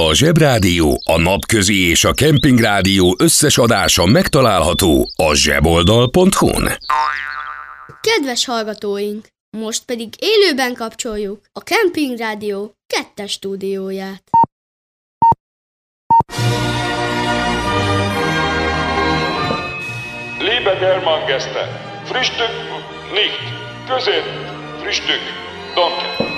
A Zsebrádió, a Napközi és a Kempingrádió összes adása megtalálható a zseboldal.hu-n. Kedves hallgatóink! Most pedig élőben kapcsoljuk a Kempingrádió kettes stúdióját. Liebe Germangäste, Frühstück nicht, Közép, Frühstück, danke.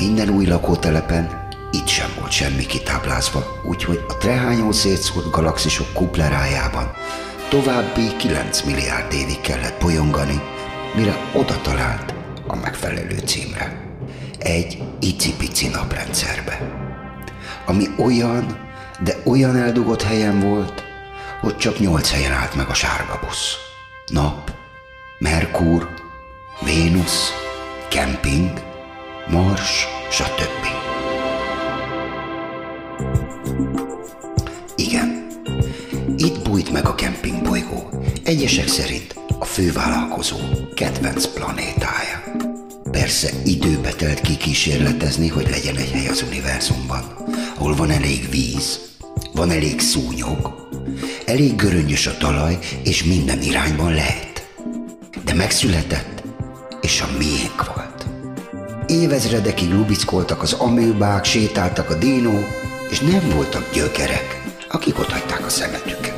minden új lakótelepen, itt sem volt semmi kitáblázva, úgyhogy a trehányó szétszórt galaxisok kuplerájában további 9 milliárd évig kellett bolyongani, mire oda talált a megfelelő címre. Egy icipici naprendszerbe. Ami olyan, de olyan eldugott helyen volt, hogy csak nyolc helyen állt meg a sárga busz. Nap, Merkur, Vénusz, kemping, Mars, stb. Igen, itt bújt meg a kempingbolygó, egyesek szerint a fővállalkozó kedvenc planétája. Persze időbe telt kikísérletezni, hogy legyen egy hely az univerzumban, ahol van elég víz, van elég szúnyog, elég göröngyös a talaj, és minden irányban lehet. De megszületett, és a miénk volt. Évezredekig lubickoltak az amőbák, sétáltak a dinó, és nem voltak gyökerek, akik ott hagyták a szemetüket.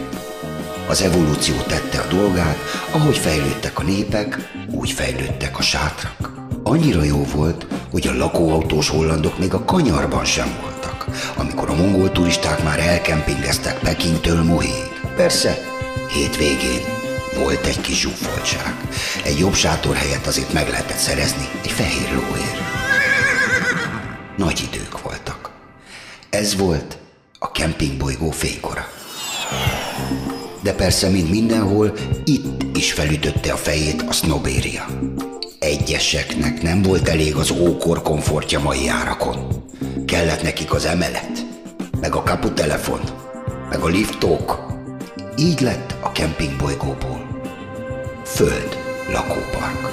Az evolúció tette a dolgát, ahogy fejlődtek a népek, úgy fejlődtek a sátrak. Annyira jó volt, hogy a lakóautós hollandok még a kanyarban sem voltak, amikor a mongol turisták már elkempingeztek Pekintől Muhig. Persze, hétvégén volt egy kis zsúfoltság. Egy jobb sátor helyett azért meg lehetett szerezni egy fehér lóért. Nagy idők voltak. Ez volt a kempingbolygó fénykora. De persze, mint mindenhol, itt is felütötte a fejét a sznobéria. Egyeseknek nem volt elég az ókor komfortja mai árakon. Kellett nekik az emelet, meg a kaputelefon, meg a liftók. Így lett a kempingbolygóból. Föld lakópark.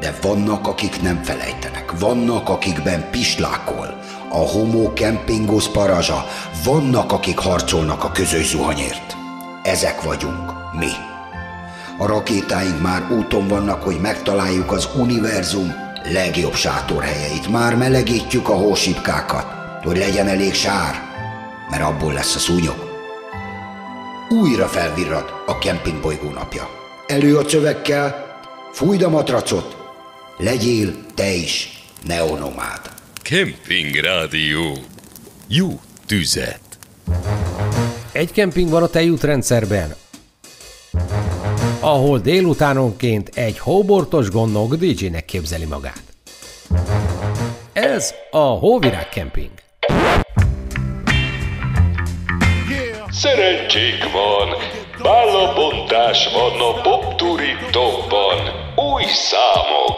De vannak, akik nem felejtenek, vannak, akikben pislákol, a homo kempingos parazsa, vannak, akik harcolnak a közös zuhanyért. Ezek vagyunk, mi. A rakétáink már úton vannak, hogy megtaláljuk az univerzum legjobb sátorhelyeit. Már melegítjük a hósipkákat, hogy legyen elég sár, mert abból lesz a szúnyog. Újra felvirrad a kempingbolygó napja. Elő a csövekkel, fújd a matracot, Legyél te is neonomád. Kemping Rádió. Jó tüzet. Egy kemping van a tejútrendszerben, ahol délutánonként egy hóbortos gondnok DJ-nek képzeli magát. Ez a Hóvirág Kemping. Szerencsék van, bálabontás van a popturitokban, új számok.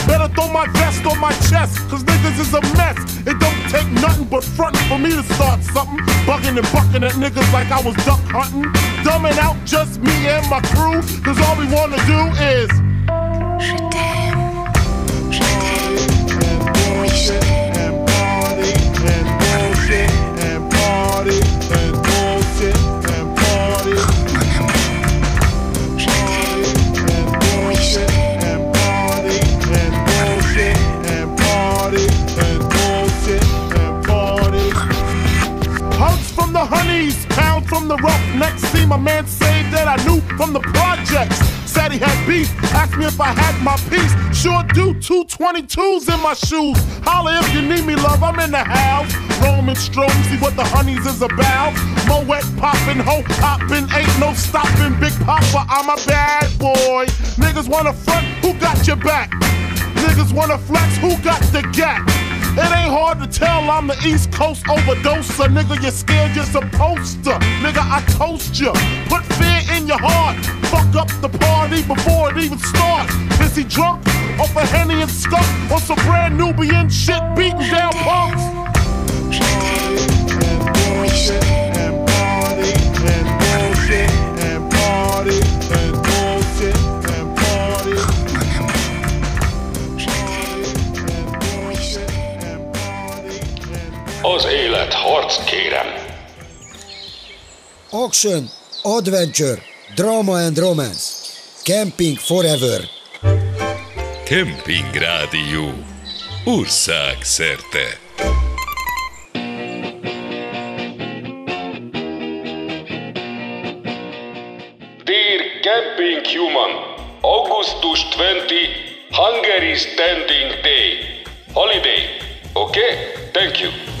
Better throw my vest on my chest, cause niggas is a mess. It don't take nothing but frontin' for me to start something. Bugging and bucking at niggas like I was duck hunting. Dumbing out just me and my crew, cause all we wanna do is. Je t'aime. Je t'aime. Oui, je t'aime. the roughnecks. See my man say that I knew from the projects. Said he had beef, asked me if I had my piece. Sure do, Two twenty twos in my shoes. Holla if you need me, love, I'm in the house. Roman Strom, see what the honeys is about. Moet poppin', ho poppin', ain't no stoppin'. Big Papa, I'm a bad boy. Niggas wanna front, who got your back? Niggas wanna flex, who got the gap? It ain't hard to tell I'm the East Coast overdoser. Nigga, you're scared you're supposed to. Nigga, I toast you. Put fear in your heart. Fuck up the party before it even starts. Is he drunk off a Henny and skunk? Or some brand Nubian shit beating down punks? Az élet harc, kérem. Action, Adventure, Drama and Romance. Camping Forever. Kemping Rádió. Ország szerte. Dear Camping Human, Augustus 20, Hungary Standing Day. Holiday. Okay? Thank you.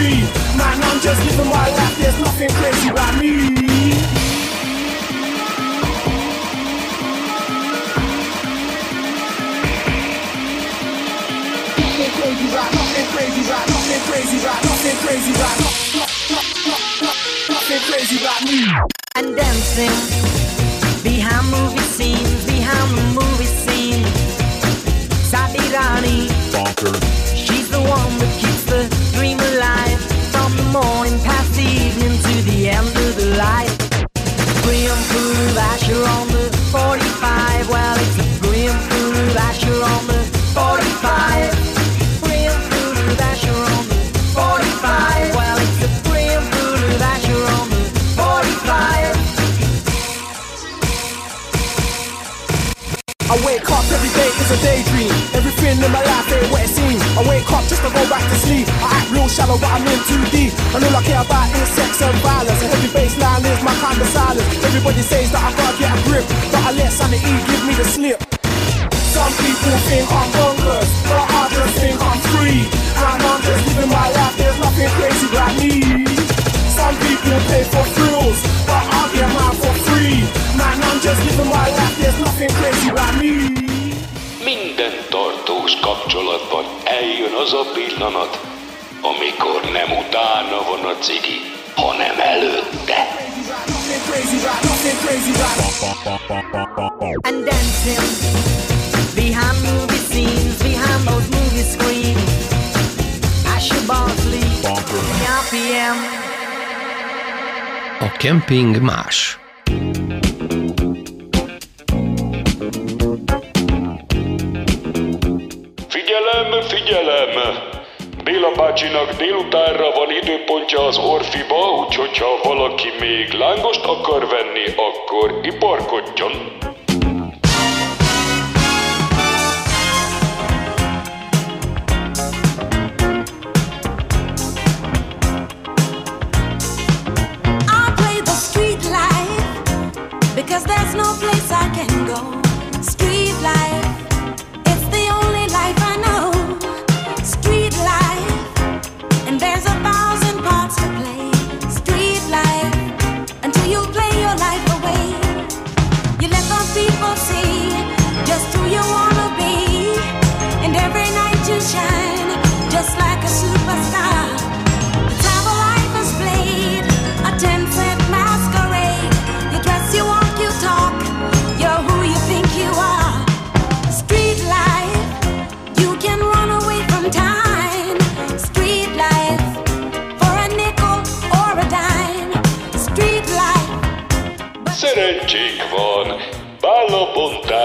free. Man, I'm just living my life. There's nothing crazy about me. Nothing crazy nothing crazy nothing crazy nothing crazy nothing crazy about me. and dancing behind movie scenes, behind the movie scene. Sadirani, she's the real but I'm in too deep. And all I care about is sex and violence. A heavy baseline is my kind of silence. Everybody says that I gotta get a grip, but I let sanity give me the slip. Some people think I'm bonkers, but I just think I'm free. And I'm just living my life. There's nothing crazy about me. Some people pay for thrills, but I get mine for free. Man, I'm just living my life. There's nothing crazy about me. Minden tartós kapcsolatban eljön az a pillanat, amikor nem utána van a cigi, hanem előtte. And dancing behind movie scenes, behind those movie screens. Asher Barkley, RPM. A kemping más. Figyelem, figyelem! Béla bácsinak délutánra van időpontja az Orfiba, úgyhogy ha valaki még lángost akar venni, akkor iparkodjon.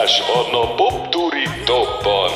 Skalabontás van a Popturi Topban.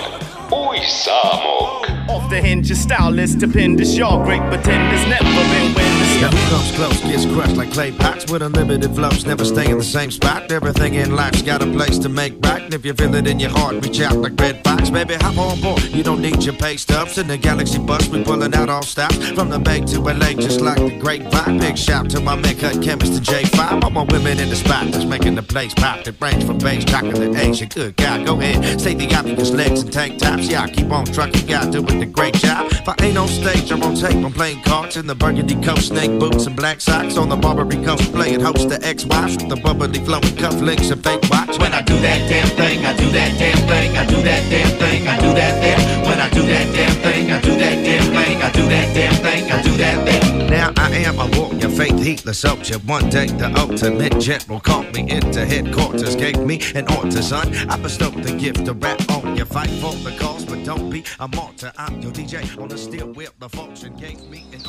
Új számok. Off the hinge, style is stupendous. Y'all great pretenders, never been witness. Now who comes close gets crushed like clay pots with unlimited flows. Never stay in the same spot. Everything in life's got a place to make back. And if you feel it in your heart, reach out like Red Fox. Baby, hop on board. You don't need your pay stubs. In the galaxy bus, we pulling out all stops. From the Bay to LA, just like the grapevine. Big shout to my man cut chemist to J5. All my women in the spot that's making the place pop. That range from base, chocolate, Asia. Good God, go ahead. Say the obvious legs and tank tops. Yeah, I keep on trucking. Got doing a great job. If I ain't on stage, I'm on tape. I'm playing cards in the burgundy coat, snake boots and black socks on the Barbary coast. Playing host to ex-wives with the bubbly flowing cufflinks and fake watch. When I do that damn thing, I do that damn thing, I do that damn thing, I do that damn. When I do that damn thing, I do that damn thing, I do that damn thing, I do that thing. Now I am a warrior, faith heatless soldier. One day the ultimate general called me into headquarters, gave me an order, son. I bestowed the gift to rap on you, fight for the cause, but don't be a martyr. I'm your DJ on the steel wheel. The fortune gave me an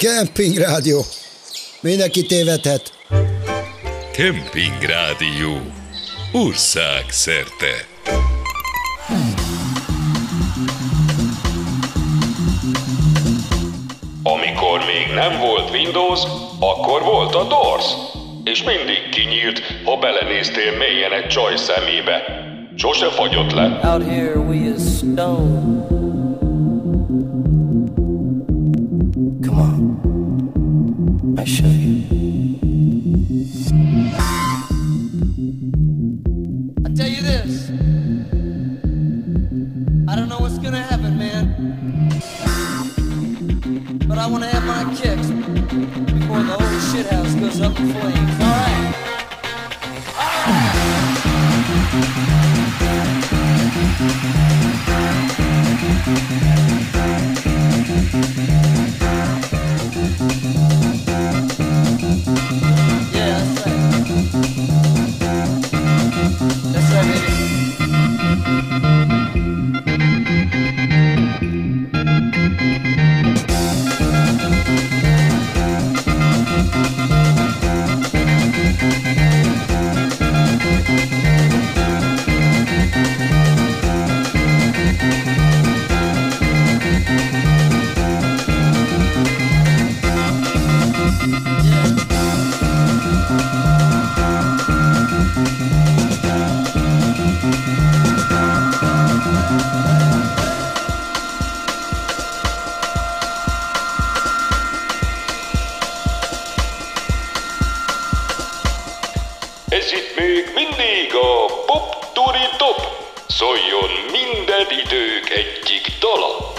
Camping Rádió. Mindenki tévedhet. Kemping Rádió. Ország szerte. Amikor még nem volt Windows, akkor volt a DOS. És mindig kinyílt, ha belenéztél mélyen egy csaj szemébe. Sose fagyott le. Out here we is stone. Come on. I show you. I tell you this. I don't know what's gonna happen, man. But I wanna have my kicks before the whole shithouse goes up in flames. Ez itt még mindig a Pop Turi Top. Szóljon minden idők egyik dala.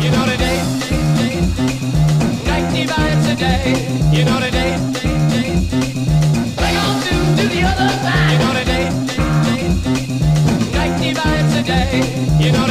You know the day, day, day, day, 90 vibes a day. You know the day, day, day, day. Bring on to, to the other 90 vibes a day. You know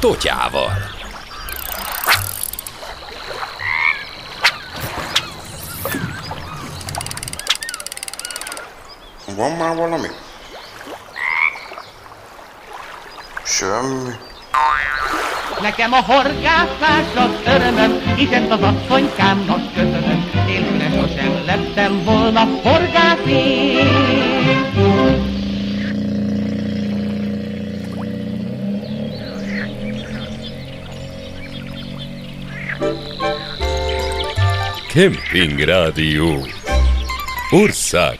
Totyával. Van már valami? Semmi. Nekem a horgászás az örömöm, hiszen az asszonykámnak köszönöm. Nélküle sosem lettem volna horgász. Kemping Rádió. Ország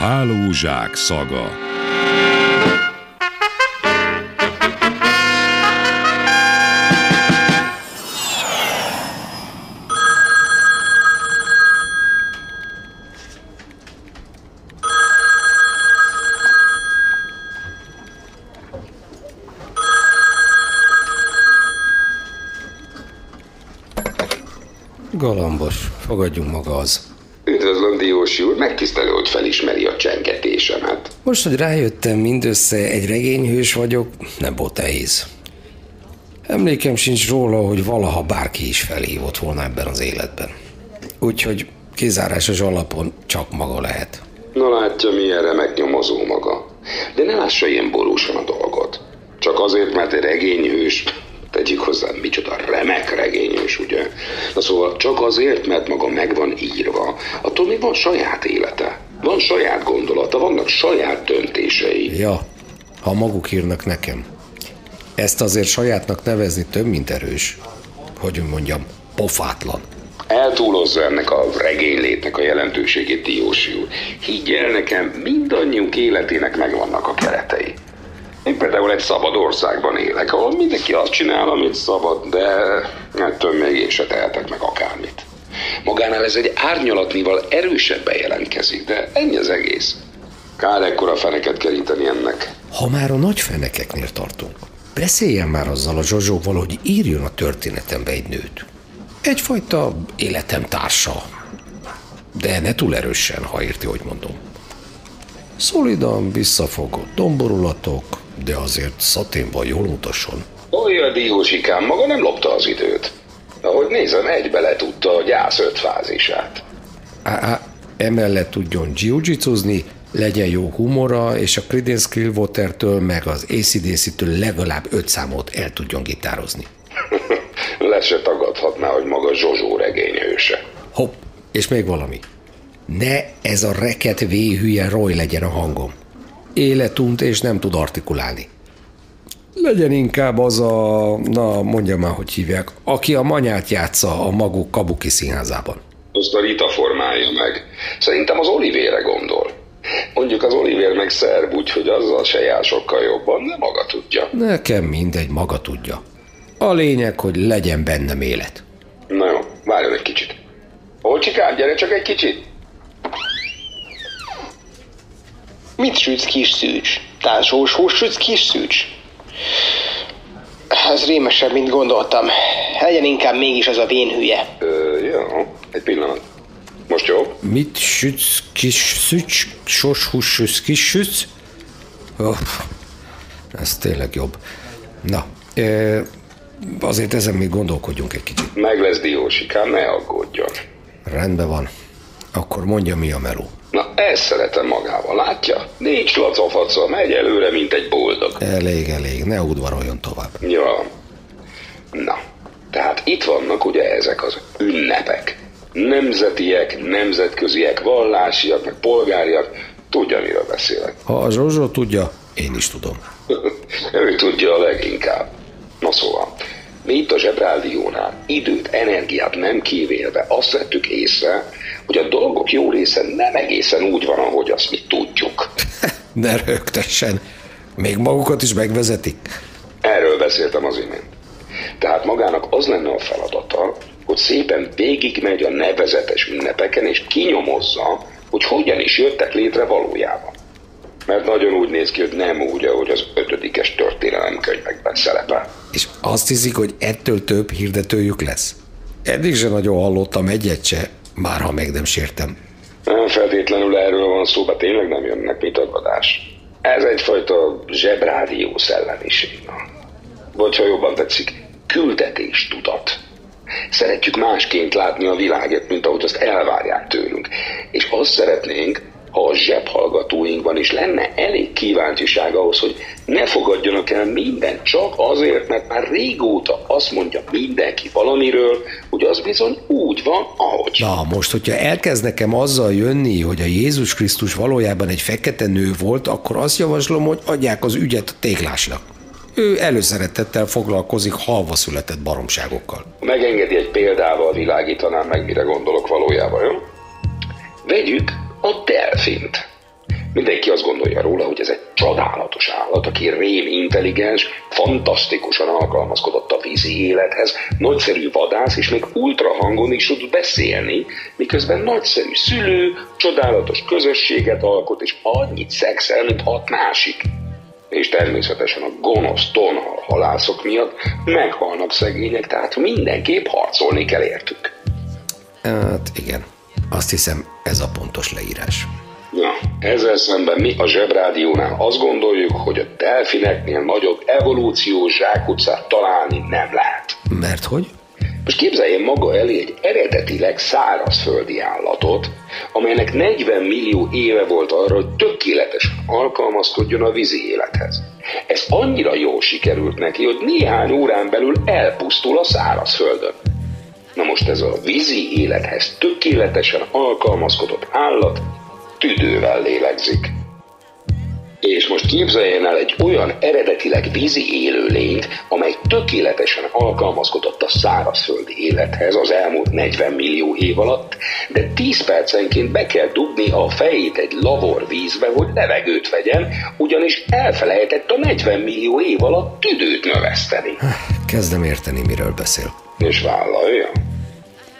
hálózsák szaga. Galambos, fogadjunk maga az. Diósi úr, megtisztelő, hogy felismeri a csengetésemet. Most, hogy rájöttem, mindössze egy regényhős vagyok, nem volt nehéz. Emlékem sincs róla, hogy valaha bárki is felhívott volna ebben az életben. Úgyhogy kizárásos alapon csak maga lehet. Na látja, milyen remek nyomozó maga. De ne lássa ilyen borúsan a dolgot. Csak azért, mert egy regényhős, tegyük hozzá, micsoda remek regényhős, ugye? Na szóval csak azért, mert maga meg van írva, attól még van saját élete. Van saját gondolata, vannak saját döntései. Ja, ha maguk írnak nekem. Ezt azért sajátnak nevezni több, mint erős. Hogy mondjam, pofátlan. Eltúlozza ennek a regénylétnek a jelentőségét, Diósi úr. Higgy el nekem, mindannyiunk életének megvannak a keretei. Én például egy szabad országban élek, ahol mindenki azt csinál, amit szabad, de ettől még én se tehetek meg akármit. Magánál ez egy árnyalatnival erősebben jelentkezik, de ennyi az egész. Kár ekkora feneket keríteni ennek. Ha már a nagy fenekeknél tartunk, beszéljen már azzal a Zsozsóval, hogy írjon a történetembe egy nőt. Egyfajta életem társa. De ne túl erősen, ha érti, hogy mondom. Szolidan visszafogott domborulatok, de azért szaténban jól mutasson. Olyan diósikám, maga nem lopta az időt. Ahogy nézem, egybe letudta a gyász öt fázisát. Á, emellett tudjon jiu legyen jó humora, és a Creedence Clearwater-től meg az ACDC-től legalább öt számot el tudjon gitározni. Le se tagadhatná, hogy maga Zsozsó regényhőse. Hopp, és még valami. Ne ez a reket véhülye Roy legyen a hangom. Életunt és nem tud artikulálni. Legyen inkább az a, na mondja már, hogy hívják, aki a manyát játsza a maguk Kabuki színházában. Azt a Rita formálja meg. Szerintem az Olivére gondol. Mondjuk az Oliver meg szerb, úgyhogy azzal se jár sokkal jobban, de maga tudja. Nekem mindegy, maga tudja. A lényeg, hogy legyen bennem élet. Na jó, várjon egy kicsit. Olcsikám, gyere csak egy kicsit. Mit sütsz, kis szűcs? Társós hús sütsz, kis szűcs? Ez rémesebb, mint gondoltam. Legyen inkább mégis az a vén hülye. Ö, jó, egy pillanat. Most jó? Mit sütsz, kis szücs, sos hús sütsz, kis sütsz? Oh, ez tényleg jobb. Na, e, azért ezen még gondolkodjunk egy kicsit. Meg lesz diósikám, ne aggódjon. Rendben van. Akkor mondja, mi a meló. Na, ezt szeretem magával, látja? Nincs lacafaca, megy előre, mint egy boldog. Elég, elég, ne udvaroljon tovább. Ja. Na, tehát itt vannak ugye ezek az ünnepek. Nemzetiek, nemzetköziek, vallásiak, meg polgáriak. Tudja, miről beszélek. Ha a Zsozsó tudja, én is tudom. ő tudja a leginkább. Na szóval, mi itt a Zsebrádiónál időt, energiát nem kivélve azt vettük észre, hogy a dolgok jó része nem egészen úgy van, ahogy azt mi tudjuk. ne rögtessen. Még magukat is megvezetik. Erről beszéltem az imént. Tehát magának az lenne a feladata, hogy szépen végigmegy a nevezetes ünnepeken, és kinyomozza, hogy hogyan is jöttek létre valójában. Mert nagyon úgy néz ki, hogy nem úgy, ahogy az ötödikes történelemkönyvekben szerepel. És azt hiszik, hogy ettől több hirdetőjük lesz? Eddig sem nagyon hallottam egyet se, már ha meg nem sértem. Nem feltétlenül erről van szó, de tényleg nem jönnek mit advadás. Ez egyfajta zsebrádió szellemiség. Vagy ha jobban tetszik, küldetés tudat. Szeretjük másként látni a világot, mint ahogy azt elvárják tőlünk. És azt szeretnénk, a zsebhallgatóinkban is lenne elég kíváncsiság ahhoz, hogy ne fogadjanak el mindent csak azért, mert már régóta azt mondja mindenki valamiről, hogy az bizony úgy van, ahogy. Na, most, hogyha elkezd nekem azzal jönni, hogy a Jézus Krisztus valójában egy fekete nő volt, akkor azt javaslom, hogy adják az ügyet a téglásnak. Ő előszeretettel foglalkozik halva született baromságokkal. Megengedi egy példával világítanám meg, mire gondolok valójában, jó? Vegyük a delfint. Mindenki azt gondolja róla, hogy ez egy csodálatos állat, aki rém intelligens, fantasztikusan alkalmazkodott a vízi élethez, nagyszerű vadász, és még ultrahangon is tud beszélni, miközben nagyszerű szülő, csodálatos közösséget alkot, és annyit szexel, mint hat másik. És természetesen a gonosz tonhal halászok miatt meghalnak szegények, tehát mindenképp harcolni kell értük. Hát igen, azt hiszem ez a pontos leírás. Na, ezzel szemben mi a Zsebrádiónál azt gondoljuk, hogy a delfineknél nagyobb evolúciós zsákutcát találni nem lehet. Mert hogy? Most képzeljen maga elé egy eredetileg szárazföldi állatot, amelynek 40 millió éve volt arra, hogy tökéletesen alkalmazkodjon a vízi élethez. Ez annyira jól sikerült neki, hogy néhány órán belül elpusztul a szárazföldön. Na most ez a vízi élethez tökéletesen alkalmazkodott állat tüdővel lélegzik. És most képzeljen el egy olyan eredetileg vízi élőlényt, amely tökéletesen alkalmazkodott a szárazföldi élethez az elmúlt 40 millió év alatt, de 10 percenként be kell dugni a fejét egy lavor vízbe, hogy levegőt vegyen, ugyanis elfelejtett a 40 millió év alatt tüdőt növeszteni. Kezdem érteni, miről beszél. És vállalja?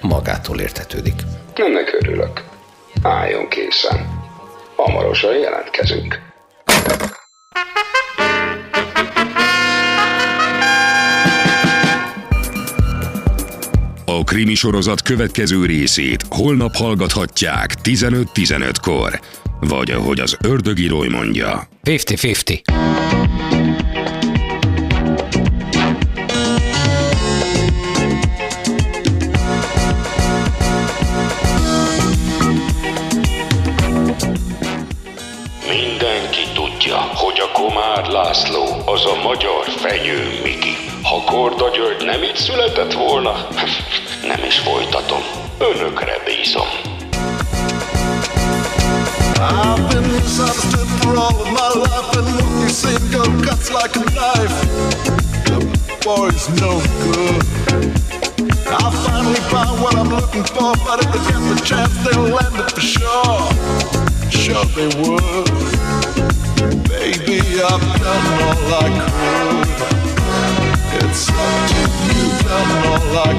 Magától értetődik. Ennek örülök. Álljon készen. Hamarosan jelentkezünk. A krimi sorozat következő részét holnap hallgathatják 15-15-kor. Vagy ahogy az ördögírói mondja. 50-50. Az a magyar fenyő Miki. Ha Korda György nem így született volna, nem is folytatom. Önökre bízom. I've been misunderstood for all of my life and what you seen go cuts like a knife. The boy's no good. I finally found what I'm looking for, but if they get the chance, they'll land it for sure. Sure they would. Baby, I've done all I could. It's up to you, done all I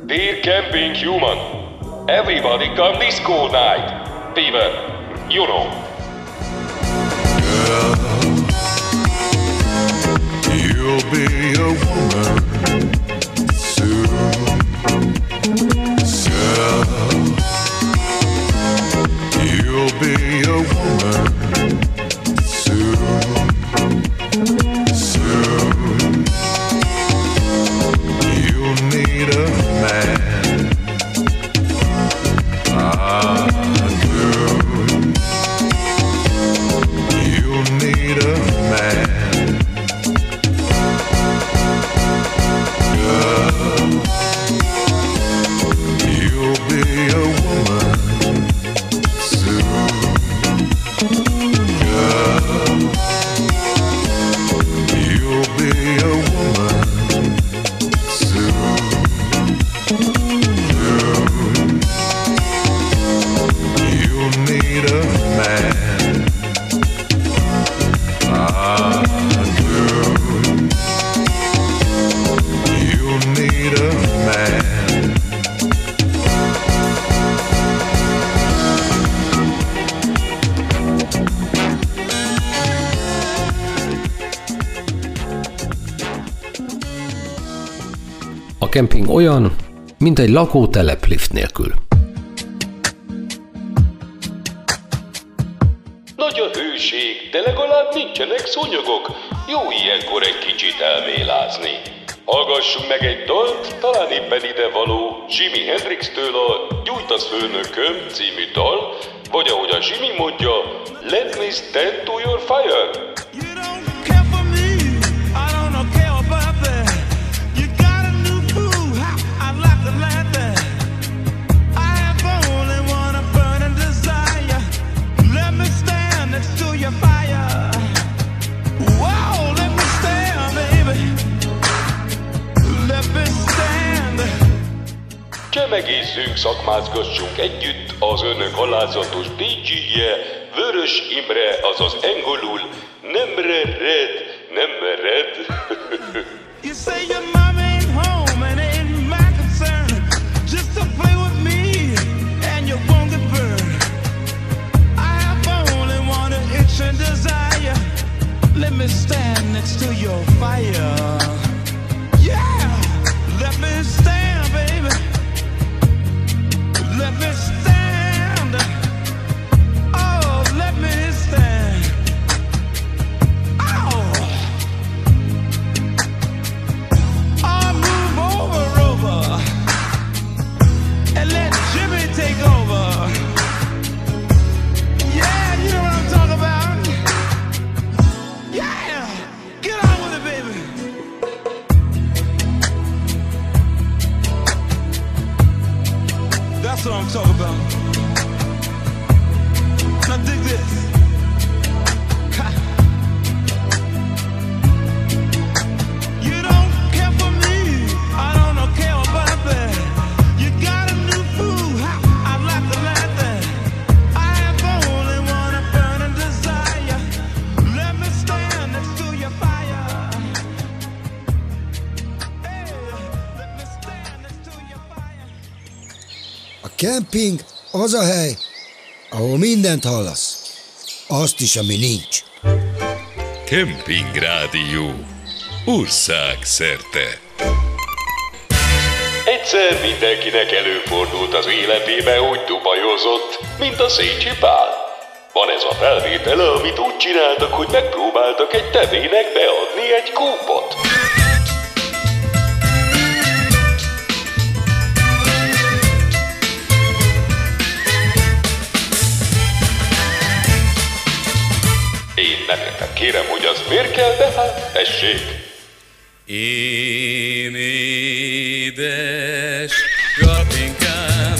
could. Dear camping human, everybody come disco night. Fever, you know. Girl, You'll be a woman kemping olyan, mint egy lakótelep lift nélkül. Nagy a hőség, de legalább nincsenek szúnyogok. Jó ilyenkor egy kicsit elmélázni. Hallgassunk meg egy dalt, talán éppen ide való Jimi Hendrix-től a Gyújtasz főnököm című dal, vagy ahogy a Jimi mondja, Let me stand to your fire. Csemegészünk, szakmázgassunk együtt az önök alázatos DJ-je, Vörös Imre, azaz engolul, nem red, nem mered. You say your mom ain't home and ain't my concern. Just to play with me and you won't get burned. I have only one itch and desire. Let me stand next your fire. Yeah! Kemping az a hely, ahol mindent hallasz. Azt is, ami nincs. Kemping Rádió. Ország szerte. Egyszer mindenkinek előfordult az életébe, hogy dubajozott, mint a Szécsi Pál. Van ez a felvétele, amit úgy csináltak, hogy megpróbáltak egy tevének beadni egy kúpot. Nem kérem, hogy az miért kell, de hát tessék. Én édes Katinkám,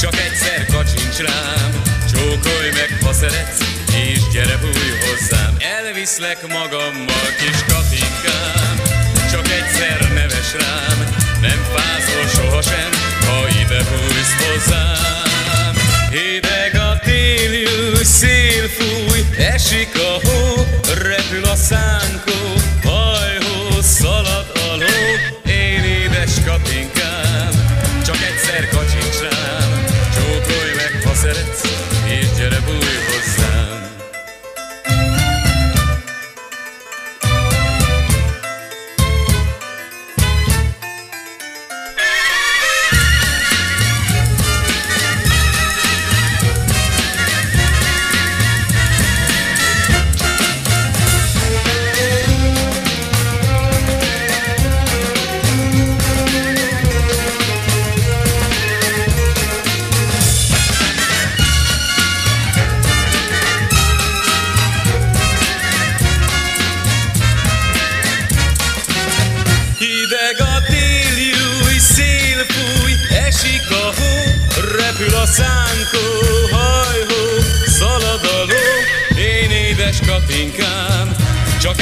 csak egyszer kacsincs rám, csókolj meg, ha szeretsz, és gyere bújj hozzám. Elviszlek magammal, kis Katinkám, csak egyszer neves rám, nem fázol sohasem, ha ide hozzám. Új szél fúj, esik a hó, repül a szánkó,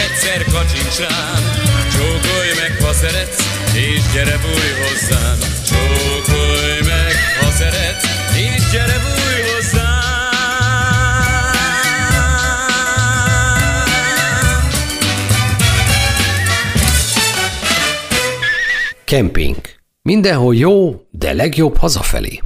egyszer kacsincs rám, csókolj meg, ha szeretsz, és gyere bújj hozzám. Csókolj meg, ha szeretsz, és gyere bújj hozzám. Kemping. Mindenhol jó, de legjobb hazafelé.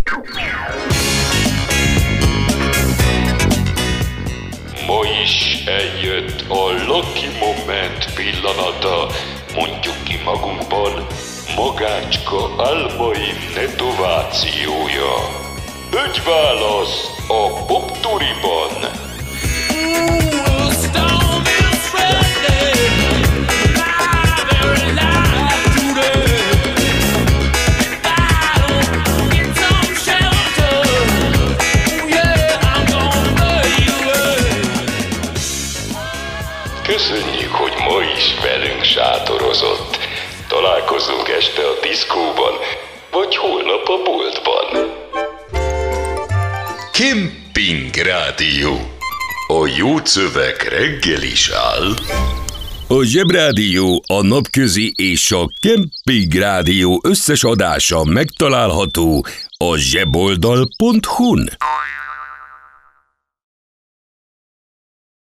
Magunkban, magácska álmai netovációja. Egy válasz a popturiban. Köszönjük, hogy ma is velünk sátorozott. Találkozunk este a diszkóban, vagy holnap a boltban. Kemping Rádió. A jó szöveg reggel is áll. A Zsebrádió, a Napközi és a Kemping Rádió összes adása megtalálható a zseboldal.hu-n.